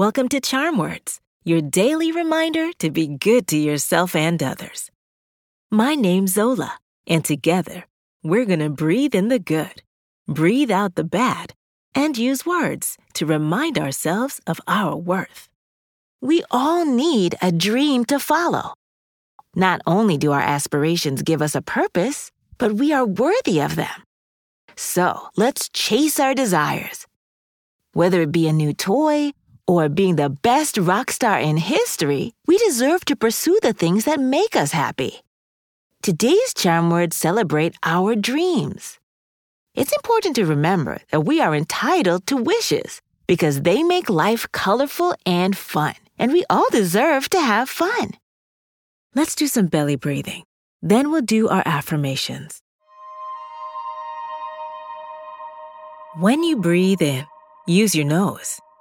Welcome to Charm Words, your daily reminder to be good to yourself and others. My name's Zola, and together, we're going to breathe in the good, breathe out the bad, and use words to remind ourselves of our worth. We all need a dream to follow. Not only do our aspirations give us a purpose, but we are worthy of them. So let's chase our desires. Whether it be a new toy or being the best rock star in history, we deserve to pursue the things that make us happy. Today's charm words celebrate our dreams. It's important to remember that we are entitled to wishes because they make life colorful and fun, and we all deserve to have fun. Let's do some belly breathing. Then we'll do our affirmations. When you breathe in, use your nose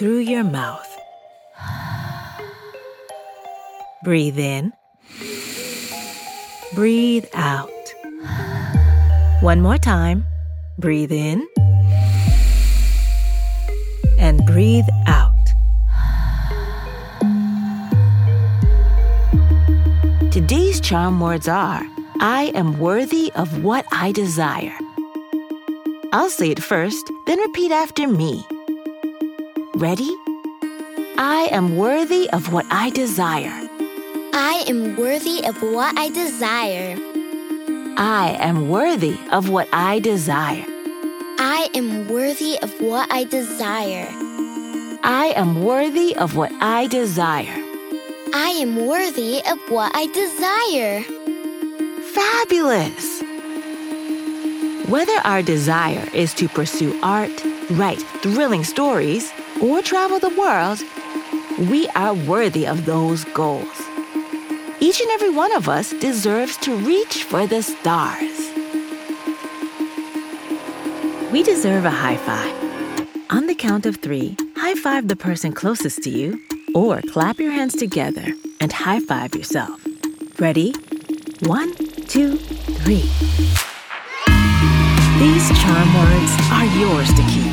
through your mouth. Breathe in, breathe out. One more time. Breathe in and breathe out. Today's charm words are I am worthy of what I desire. I'll say it first, then repeat after me. Ready? I am worthy of what I desire. I am worthy of what I desire. I am worthy of what I desire. I am worthy of what I desire. I am worthy of what I desire. I am worthy of what I desire. Fabulous! Whether our desire is to pursue art, write thrilling stories, or travel the world, we are worthy of those goals. Each and every one of us deserves to reach for the stars. We deserve a high five. On the count of three, high five the person closest to you, or clap your hands together and high five yourself. Ready? One, two, three. These charm words are yours to keep,